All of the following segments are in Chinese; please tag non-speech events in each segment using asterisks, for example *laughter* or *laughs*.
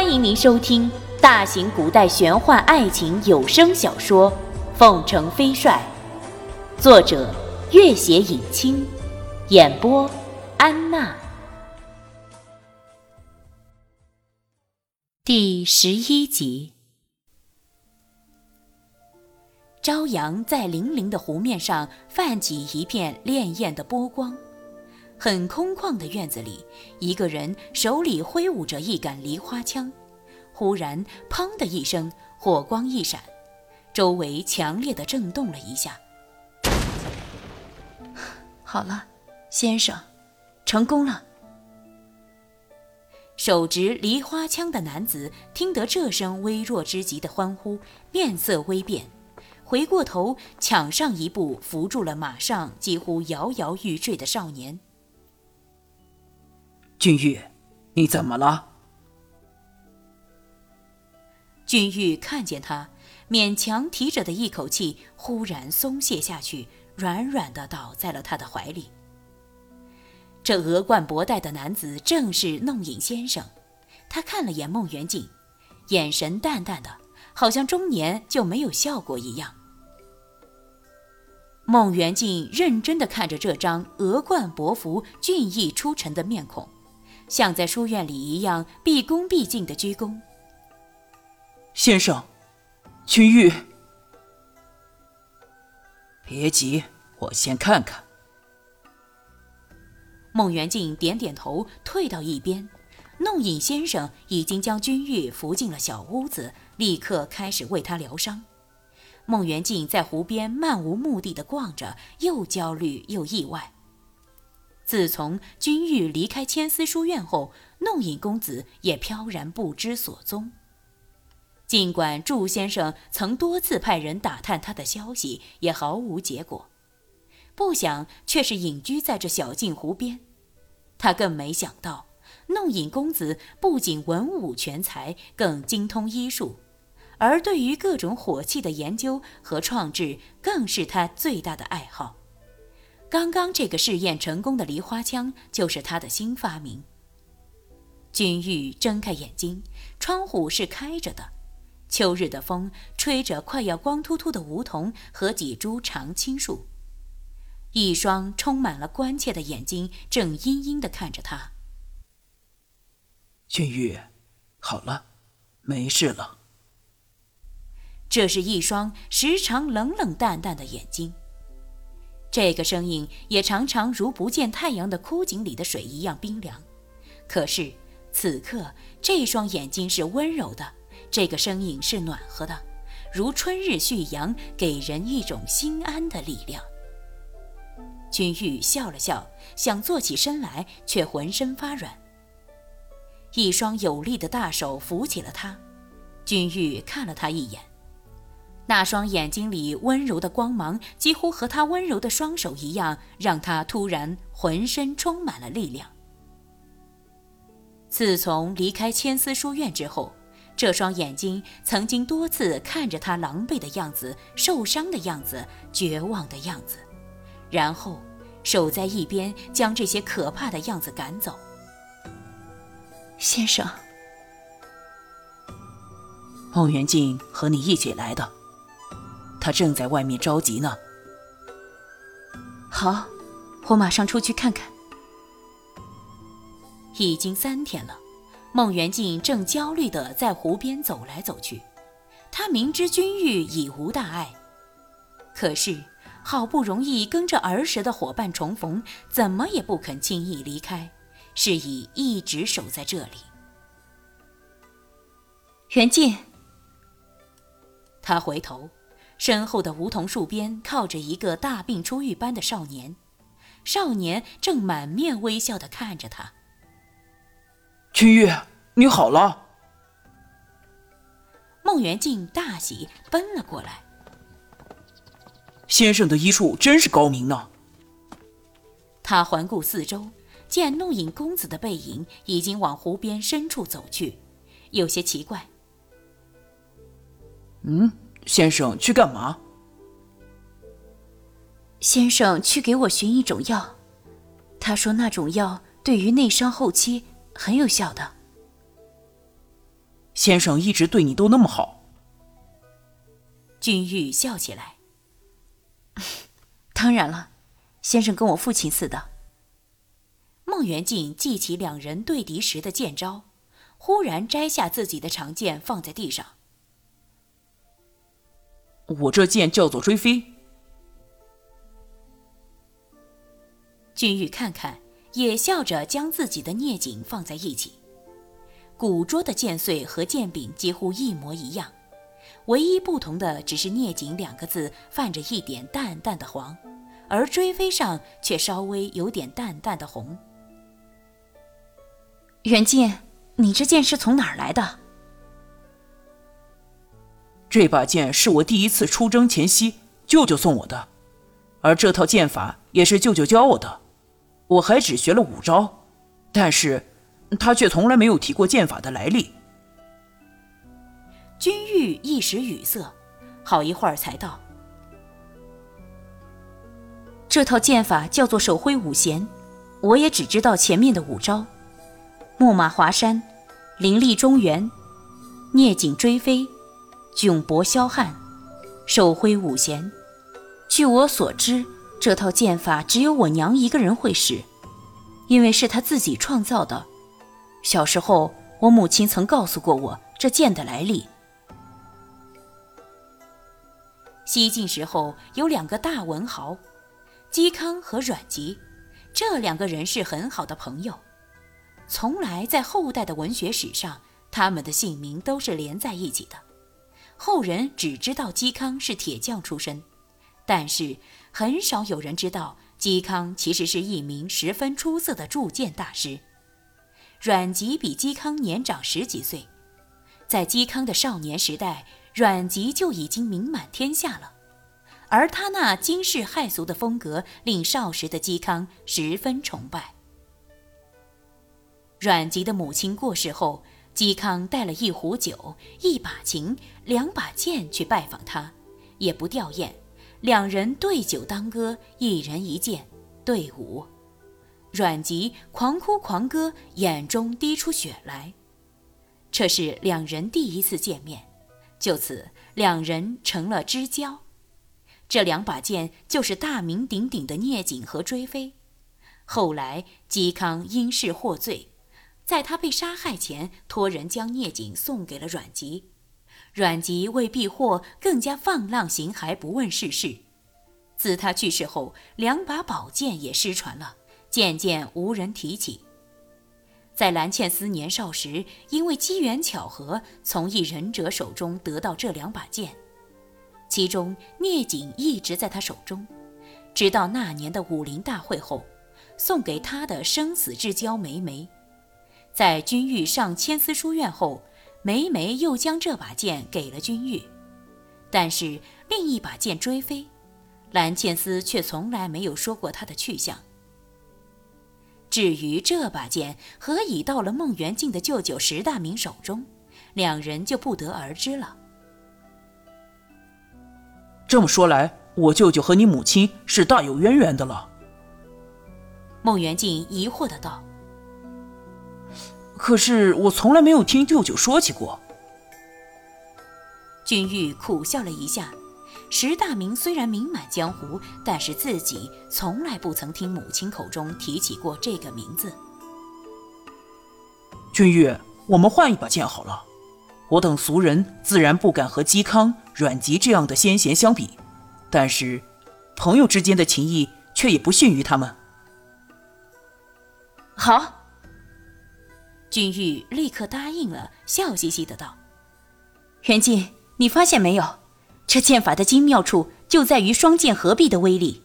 欢迎您收听大型古代玄幻爱情有声小说《凤城飞帅》，作者：月写影清，演播：安娜。第十一集。朝阳在粼粼的湖面上泛起一片潋滟的波光。很空旷的院子里，一个人手里挥舞着一杆梨花枪，忽然“砰”的一声，火光一闪，周围强烈的震动了一下。好了，先生，成功了。手执梨花枪的男子听得这声微弱之极的欢呼，面色微变，回过头抢上一步，扶住了马上几乎摇摇欲坠的少年。君玉，你怎么了？君玉看见他，勉强提着的一口气忽然松懈下去，软软的倒在了他的怀里。这额冠博带的男子正是弄影先生。他看了眼孟元敬，眼神淡淡的，好像中年就没有笑过一样。孟元敬认真的看着这张额冠博服、俊逸出尘的面孔。像在书院里一样毕恭毕敬的鞠躬。先生，君玉，别急，我先看看。孟元敬点点头，退到一边。弄影先生已经将君玉扶进了小屋子，立刻开始为他疗伤。孟元敬在湖边漫无目的的逛着，又焦虑又意外。自从君玉离开千丝书院后，弄影公子也飘然不知所踪。尽管祝先生曾多次派人打探他的消息，也毫无结果。不想却是隐居在这小径湖边。他更没想到，弄影公子不仅文武全才，更精通医术，而对于各种火器的研究和创制，更是他最大的爱好。刚刚这个试验成功的梨花枪就是他的新发明。君玉睁开眼睛，窗户是开着的，秋日的风吹着快要光秃秃的梧桐和几株常青树，一双充满了关切的眼睛正阴阴地看着他。君玉，好了，没事了。这是一双时常冷冷淡淡的眼睛。这个声音也常常如不见太阳的枯井里的水一样冰凉，可是此刻这双眼睛是温柔的，这个声音是暖和的，如春日旭阳，给人一种心安的力量。君玉笑了笑，想坐起身来，却浑身发软。一双有力的大手扶起了他，君玉看了他一眼。那双眼睛里温柔的光芒，几乎和他温柔的双手一样，让他突然浑身充满了力量。自从离开千丝书院之后，这双眼睛曾经多次看着他狼狈的样子、受伤的样子、绝望的样子，然后守在一边，将这些可怕的样子赶走。先生，孟元敬和你一起来的。他正在外面着急呢。好，我马上出去看看。已经三天了，孟元敬正焦虑的在湖边走来走去。他明知君玉已无大碍，可是好不容易跟着儿时的伙伴重逢，怎么也不肯轻易离开，是以一直守在这里。元敬，他回头。身后的梧桐树边靠着一个大病初愈般的少年，少年正满面微笑地看着他。君玉，你好了。孟元敬大喜，奔了过来。先生的医术真是高明呢。他环顾四周，见弄影公子的背影已经往湖边深处走去，有些奇怪。嗯。先生去干嘛？先生去给我寻一种药，他说那种药对于内伤后期很有效的。先生一直对你都那么好。君玉笑起来。*laughs* 当然了，先生跟我父亲似的。孟元敬记起两人对敌时的剑招，忽然摘下自己的长剑放在地上。我这剑叫做追飞。君玉看看，也笑着将自己的聂锦放在一起。古拙的剑穗和剑柄几乎一模一样，唯一不同的只是“聂锦”两个字泛着一点淡淡的黄，而追飞上却稍微有点淡淡的红。袁静，你这剑是从哪儿来的？这把剑是我第一次出征前夕舅舅送我的，而这套剑法也是舅舅教我的。我还只学了五招，但是他却从来没有提过剑法的来历。君玉一时语塞，好一会儿才道：“这套剑法叫做手挥五弦，我也只知道前面的五招：木马华山、凌厉中原、聂景追飞、迥博霄汉。手挥五弦，据我所知。”这套剑法只有我娘一个人会使，因为是她自己创造的。小时候，我母亲曾告诉过我这剑的来历。西晋时候有两个大文豪，嵇康和阮籍，这两个人是很好的朋友，从来在后代的文学史上，他们的姓名都是连在一起的。后人只知道嵇康是铁匠出身。但是很少有人知道，嵇康其实是一名十分出色的铸剑大师。阮籍比嵇康年长十几岁，在嵇康的少年时代，阮籍就已经名满天下了。而他那惊世骇俗的风格，令少时的嵇康十分崇拜。阮籍的母亲过世后，嵇康带了一壶酒、一把琴、两把剑去拜访他，也不吊唁。两人对酒当歌，一人一剑对舞，阮籍狂哭狂歌，眼中滴出血来。这是两人第一次见面，就此两人成了知交。这两把剑就是大名鼎鼎的聂锦和追飞。后来嵇康因事获罪，在他被杀害前，托人将聂锦送给了阮籍。阮籍为避祸，更加放浪形骸，不问世事。自他去世后，两把宝剑也失传了，渐渐无人提起。在蓝倩思年少时，因为机缘巧合，从一忍者手中得到这两把剑，其中聂锦一直在他手中，直到那年的武林大会后，送给他的生死之交梅梅。在君玉上千丝书院后。梅梅又将这把剑给了君玉，但是另一把剑追飞，蓝千丝却从来没有说过他的去向。至于这把剑何以到了孟元敬的舅舅石大明手中，两人就不得而知了。这么说来，我舅舅和你母亲是大有渊源的了。孟元敬疑惑的道。可是我从来没有听舅舅说起过。君玉苦笑了一下，石大明虽然名满江湖，但是自己从来不曾听母亲口中提起过这个名字。君玉，我们换一把剑好了。我等俗人自然不敢和嵇康、阮籍这样的先贤相比，但是朋友之间的情谊却也不逊于他们。好。君玉立刻答应了，笑嘻嘻的道：“袁静，你发现没有，这剑法的精妙处就在于双剑合璧的威力。”“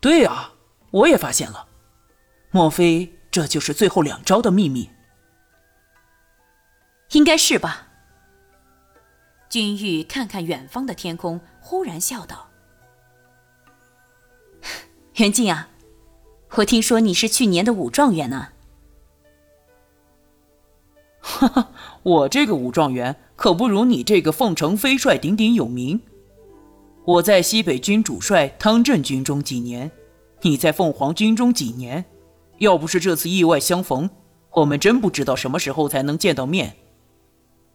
对啊，我也发现了。莫非这就是最后两招的秘密？”“应该是吧。”君玉看看远方的天空，忽然笑道：“ *laughs* 袁静啊。”我听说你是去年的武状元呢。哈哈，我这个武状元可不如你这个凤城飞帅鼎鼎有名。我在西北军主帅汤镇军中几年，你在凤凰军中几年？要不是这次意外相逢，我们真不知道什么时候才能见到面。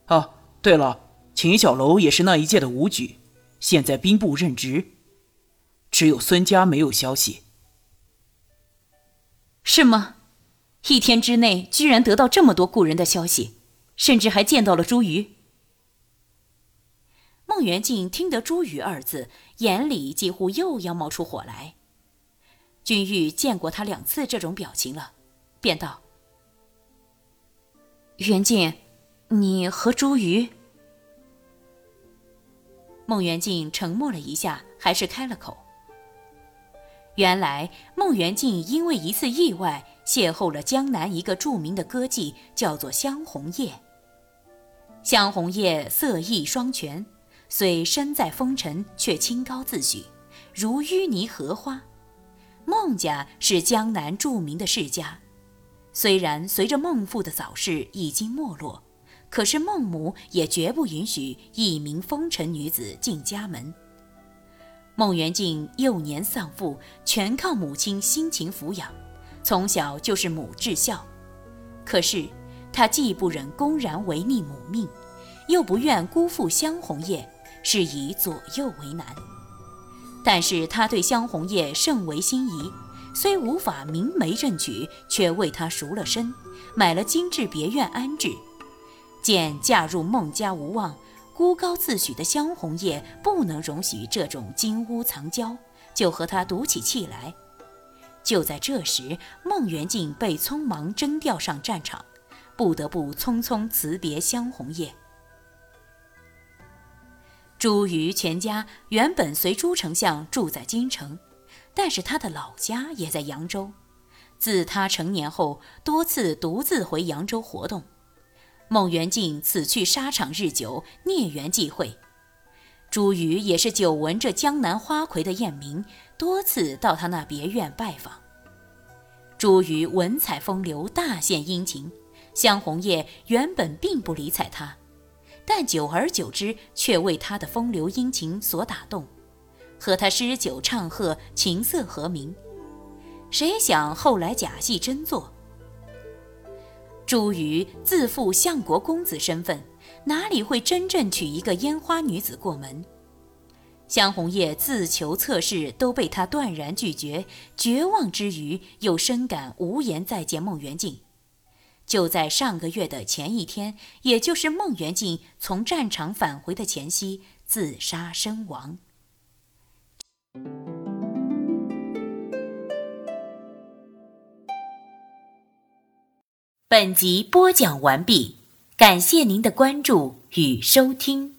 啊，对了，秦小楼也是那一届的武举，现在兵部任职。只有孙家没有消息。是吗？一天之内居然得到这么多故人的消息，甚至还见到了朱瑜。孟元敬听得“朱瑜”二字，眼里几乎又要冒出火来。君玉见过他两次这种表情了，便道：“元敬，你和朱瑜？”孟元敬沉默了一下，还是开了口。原来孟元敬因为一次意外邂逅了江南一个著名的歌妓，叫做香红叶。香红叶色艺双全，虽身在风尘，却清高自许，如淤泥荷花。孟家是江南著名的世家，虽然随着孟父的早逝已经没落，可是孟母也绝不允许一名风尘女子进家门。孟元敬幼年丧父，全靠母亲辛勤抚养，从小就是母至孝。可是他既不忍公然违逆母命，又不愿辜负香红叶，是以左右为难。但是他对香红叶甚为心仪，虽无法明媒正娶，却为她赎了身，买了精致别院安置。见嫁入孟家无望。孤高自许的香红叶不能容许这种金屋藏娇，就和他赌起气来。就在这时，孟元敬被匆忙征调上战场，不得不匆匆辞别香红叶。朱瑜全家原本随朱丞相住在京城，但是他的老家也在扬州。自他成年后，多次独自回扬州活动。孟元敬此去沙场日久，孽缘际会。朱瑜也是久闻这江南花魁的艳名，多次到他那别院拜访。朱瑜文采风流，大献殷勤。香红叶原本并不理睬他，但久而久之，却为他的风流殷勤所打动，和他诗酒唱和，琴瑟和鸣。谁想后来假戏真做。朱瑜自负相国公子身份，哪里会真正娶一个烟花女子过门？香红叶自求测试都被他断然拒绝，绝望之余又深感无颜再见孟元敬。就在上个月的前一天，也就是孟元敬从战场返回的前夕，自杀身亡。本集播讲完毕，感谢您的关注与收听。